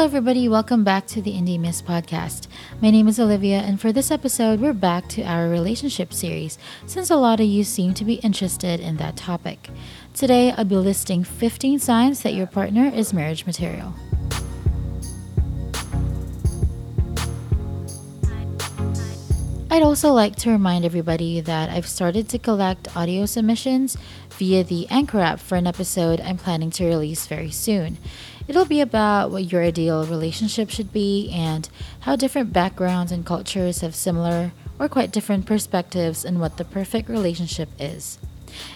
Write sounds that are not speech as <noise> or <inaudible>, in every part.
Hello, everybody. Welcome back to the Indy Miss podcast. My name is Olivia, and for this episode, we're back to our relationship series since a lot of you seem to be interested in that topic. Today, I'll be listing 15 signs that your partner is marriage material. I'd also like to remind everybody that I've started to collect audio submissions via the Anchor app for an episode I'm planning to release very soon. It'll be about what your ideal relationship should be and how different backgrounds and cultures have similar or quite different perspectives on what the perfect relationship is.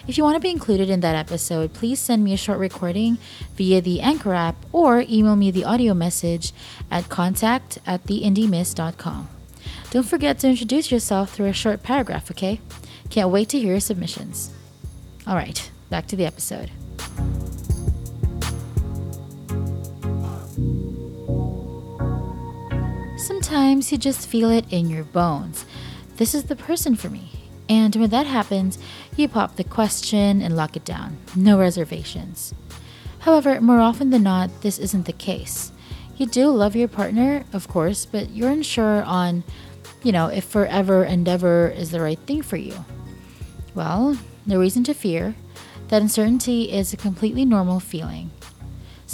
If you want to be included in that episode, please send me a short recording via the Anchor app or email me the audio message at contact at theindymiss.com. Don't forget to introduce yourself through a short paragraph, okay? Can't wait to hear your submissions. All right, back to the episode. Sometimes you just feel it in your bones. This is the person for me. And when that happens, you pop the question and lock it down. No reservations. However, more often than not, this isn't the case. You do love your partner, of course, but you're unsure on, you know, if forever and ever is the right thing for you. Well, no reason to fear. That uncertainty is a completely normal feeling.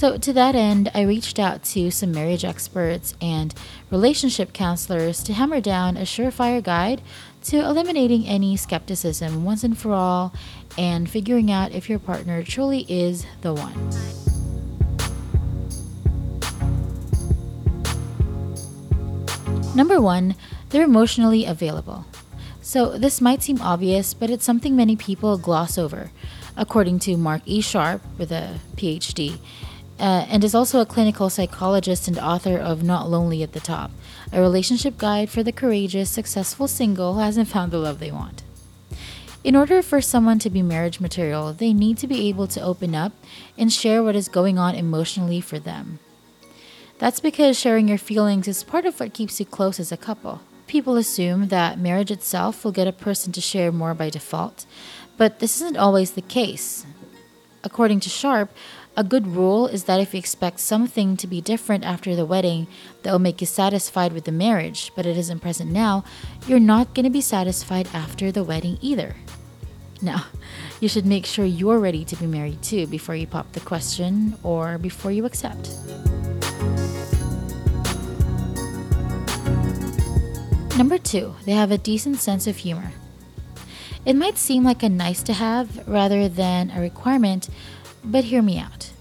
So, to that end, I reached out to some marriage experts and relationship counselors to hammer down a surefire guide to eliminating any skepticism once and for all and figuring out if your partner truly is the one. Number one, they're emotionally available. So, this might seem obvious, but it's something many people gloss over, according to Mark E. Sharp, with a PhD uh, and is also a clinical psychologist and author of Not Lonely at the Top, a relationship guide for the courageous, successful single who hasn't found the love they want. In order for someone to be marriage material, they need to be able to open up and share what is going on emotionally for them. That's because sharing your feelings is part of what keeps you close as a couple. People assume that marriage itself will get a person to share more by default, but this isn't always the case. According to Sharp, a good rule is that if you expect something to be different after the wedding that will make you satisfied with the marriage, but it isn't present now, you're not going to be satisfied after the wedding either. Now, you should make sure you're ready to be married too before you pop the question or before you accept. Number two, they have a decent sense of humor. It might seem like a nice to have rather than a requirement, but hear me out.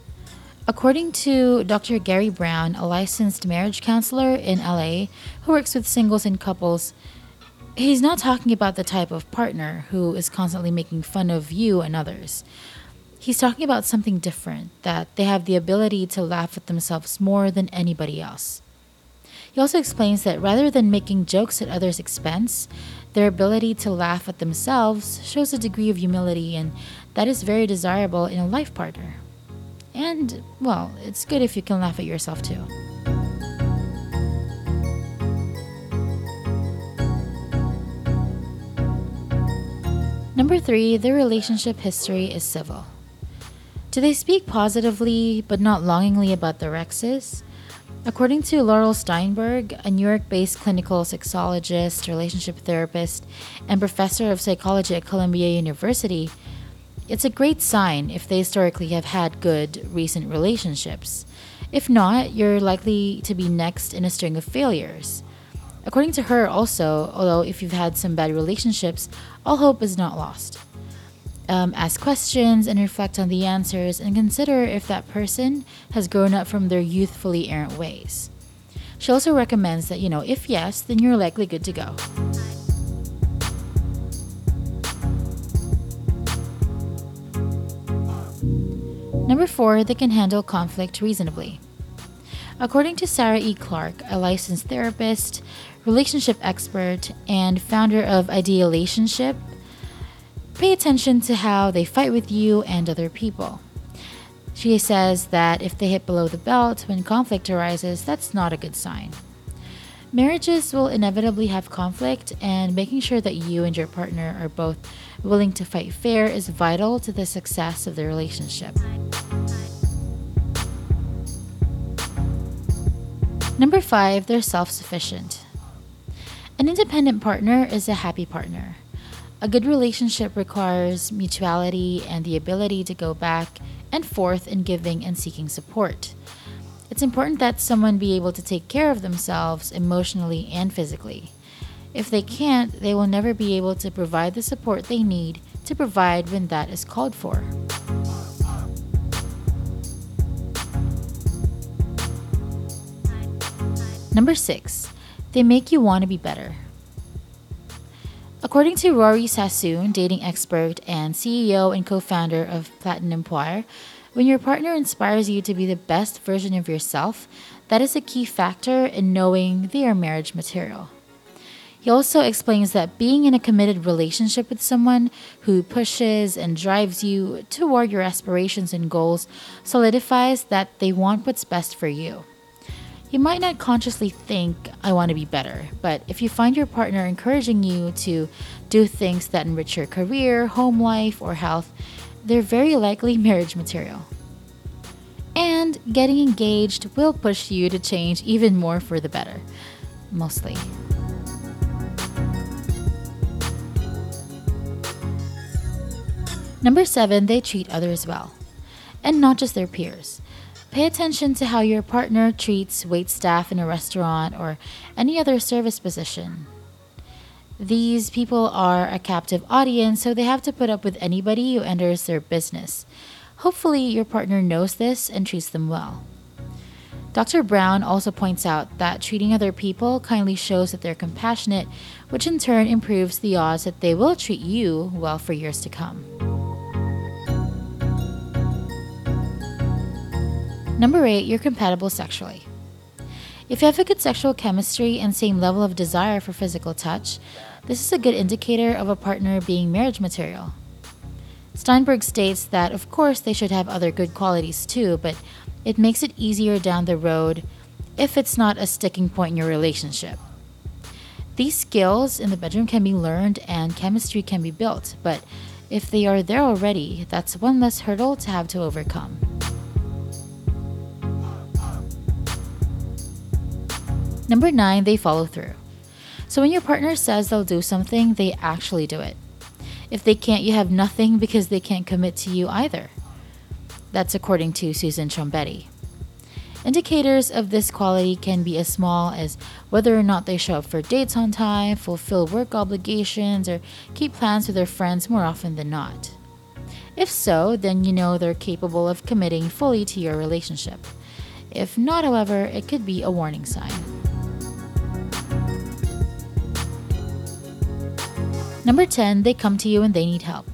According to Dr. Gary Brown, a licensed marriage counselor in LA who works with singles and couples, he's not talking about the type of partner who is constantly making fun of you and others. He's talking about something different, that they have the ability to laugh at themselves more than anybody else. He also explains that rather than making jokes at others' expense, their ability to laugh at themselves shows a degree of humility, and that is very desirable in a life partner. And, well, it's good if you can laugh at yourself too. Number three, the relationship history is civil. Do they speak positively but not longingly about their exes? According to Laurel Steinberg, a New York based clinical sexologist, relationship therapist, and professor of psychology at Columbia University, it's a great sign if they historically have had good recent relationships. If not, you're likely to be next in a string of failures. According to her, also, although if you've had some bad relationships, all hope is not lost um, ask questions and reflect on the answers and consider if that person has grown up from their youthfully errant ways. She also recommends that, you know, if yes, then you're likely good to go. Number four, they can handle conflict reasonably. According to Sarah E. Clark, a licensed therapist, relationship expert, and founder of Idealationship, Pay attention to how they fight with you and other people. She says that if they hit below the belt when conflict arises, that's not a good sign. Marriages will inevitably have conflict, and making sure that you and your partner are both willing to fight fair is vital to the success of the relationship. Number five, they're self sufficient. An independent partner is a happy partner. A good relationship requires mutuality and the ability to go back and forth in giving and seeking support. It's important that someone be able to take care of themselves emotionally and physically. If they can't, they will never be able to provide the support they need to provide when that is called for. Number six, they make you want to be better. According to Rory Sassoon, dating expert and CEO and co founder of Platinum Empire, when your partner inspires you to be the best version of yourself, that is a key factor in knowing they are marriage material. He also explains that being in a committed relationship with someone who pushes and drives you toward your aspirations and goals solidifies that they want what's best for you. You might not consciously think, I want to be better, but if you find your partner encouraging you to do things that enrich your career, home life, or health, they're very likely marriage material. And getting engaged will push you to change even more for the better. Mostly. Number seven, they treat others well, and not just their peers. Pay attention to how your partner treats wait staff in a restaurant or any other service position. These people are a captive audience, so they have to put up with anybody who enters their business. Hopefully, your partner knows this and treats them well. Dr. Brown also points out that treating other people kindly shows that they're compassionate, which in turn improves the odds that they will treat you well for years to come. Number eight, you're compatible sexually. If you have a good sexual chemistry and same level of desire for physical touch, this is a good indicator of a partner being marriage material. Steinberg states that, of course, they should have other good qualities too, but it makes it easier down the road if it's not a sticking point in your relationship. These skills in the bedroom can be learned and chemistry can be built, but if they are there already, that's one less hurdle to have to overcome. Number nine, they follow through. So when your partner says they'll do something, they actually do it. If they can't, you have nothing because they can't commit to you either. That's according to Susan Trombetti. Indicators of this quality can be as small as whether or not they show up for dates on time, fulfill work obligations, or keep plans with their friends more often than not. If so, then you know they're capable of committing fully to your relationship. If not, however, it could be a warning sign. Number 10, they come to you when they need help.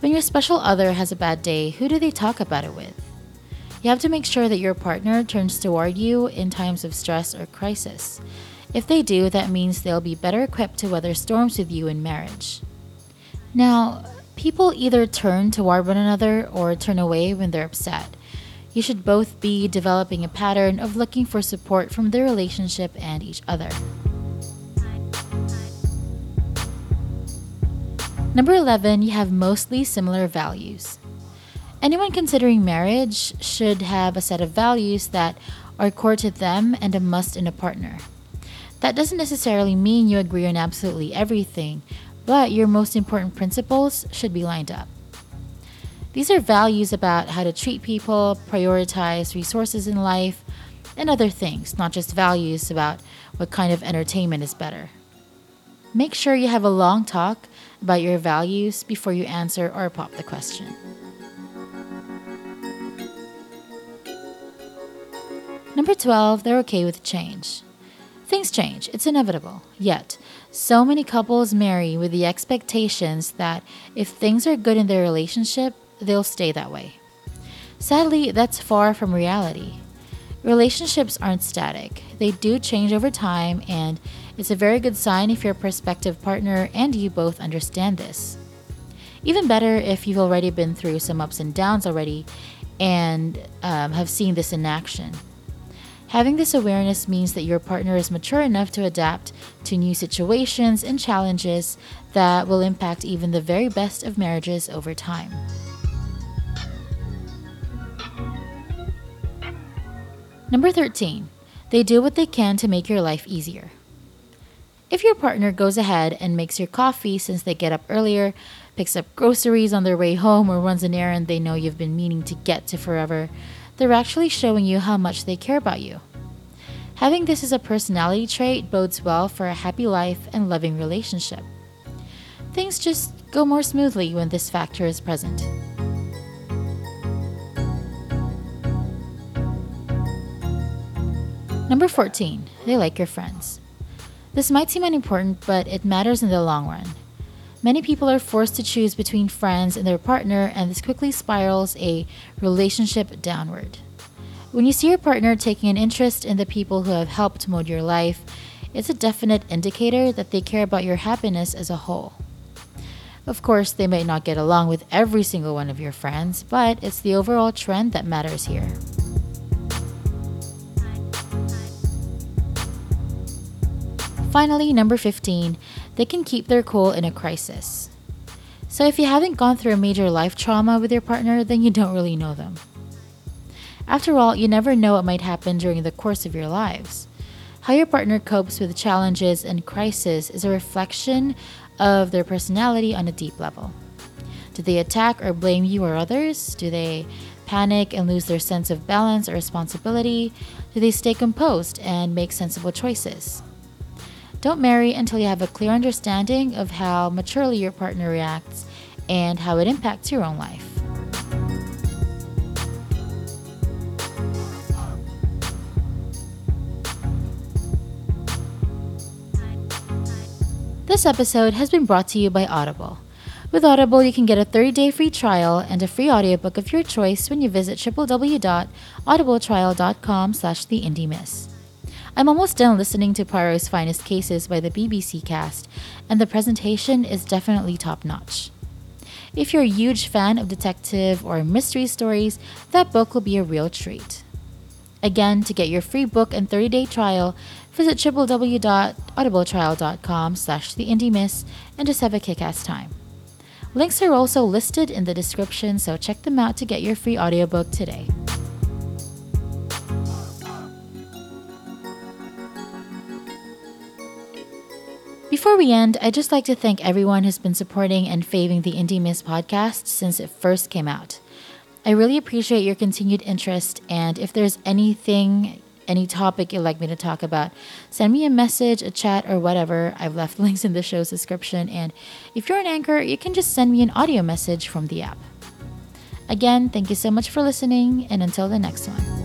When your special other has a bad day, who do they talk about it with? You have to make sure that your partner turns toward you in times of stress or crisis. If they do, that means they'll be better equipped to weather storms with you in marriage. Now, people either turn toward one another or turn away when they're upset. You should both be developing a pattern of looking for support from the relationship and each other. Number 11, you have mostly similar values. Anyone considering marriage should have a set of values that are core to them and a must in a partner. That doesn't necessarily mean you agree on absolutely everything, but your most important principles should be lined up. These are values about how to treat people, prioritize resources in life, and other things, not just values about what kind of entertainment is better. Make sure you have a long talk about your values before you answer or pop the question. Number 12, they're okay with change. Things change, it's inevitable. Yet, so many couples marry with the expectations that if things are good in their relationship, they'll stay that way. Sadly, that's far from reality. Relationships aren't static, they do change over time, and it's a very good sign if your prospective partner and you both understand this. Even better if you've already been through some ups and downs already and um, have seen this in action. Having this awareness means that your partner is mature enough to adapt to new situations and challenges that will impact even the very best of marriages over time. Number 13, They do what they can to make your life easier. If your partner goes ahead and makes your coffee since they get up earlier, picks up groceries on their way home, or runs an errand they know you've been meaning to get to forever, they're actually showing you how much they care about you. Having this as a personality trait bodes well for a happy life and loving relationship. Things just go more smoothly when this factor is present. Number 14, they like your friends. This might seem unimportant, but it matters in the long run. Many people are forced to choose between friends and their partner, and this quickly spirals a relationship downward. When you see your partner taking an interest in the people who have helped mold your life, it's a definite indicator that they care about your happiness as a whole. Of course, they may not get along with every single one of your friends, but it's the overall trend that matters here. Finally, number 15, they can keep their cool in a crisis. So, if you haven't gone through a major life trauma with your partner, then you don't really know them. After all, you never know what might happen during the course of your lives. How your partner copes with challenges and crisis is a reflection of their personality on a deep level. Do they attack or blame you or others? Do they panic and lose their sense of balance or responsibility? Do they stay composed and make sensible choices? Don't marry until you have a clear understanding of how maturely your partner reacts and how it impacts your own life. This episode has been brought to you by Audible. With Audible, you can get a 30-day free trial and a free audiobook of your choice when you visit www.audibletrial.com slash the indy miss. I'm almost done listening to Poirot's Finest Cases by the BBC cast, and the presentation is definitely top notch. If you're a huge fan of detective or mystery stories, that book will be a real treat. Again, to get your free book and 30-day trial, visit www.audibletrial.com slash theindymiss and just have a kick-ass time. Links are also listed in the description, so check them out to get your free audiobook today. Before we end, I'd just like to thank everyone who's been supporting and faving the Indy Miss podcast since it first came out. I really appreciate your continued interest, and if there's anything, any topic you'd like me to talk about, send me a message, a chat, or whatever. I've left <laughs> links in the show's description, and if you're an anchor, you can just send me an audio message from the app. Again, thank you so much for listening, and until the next one.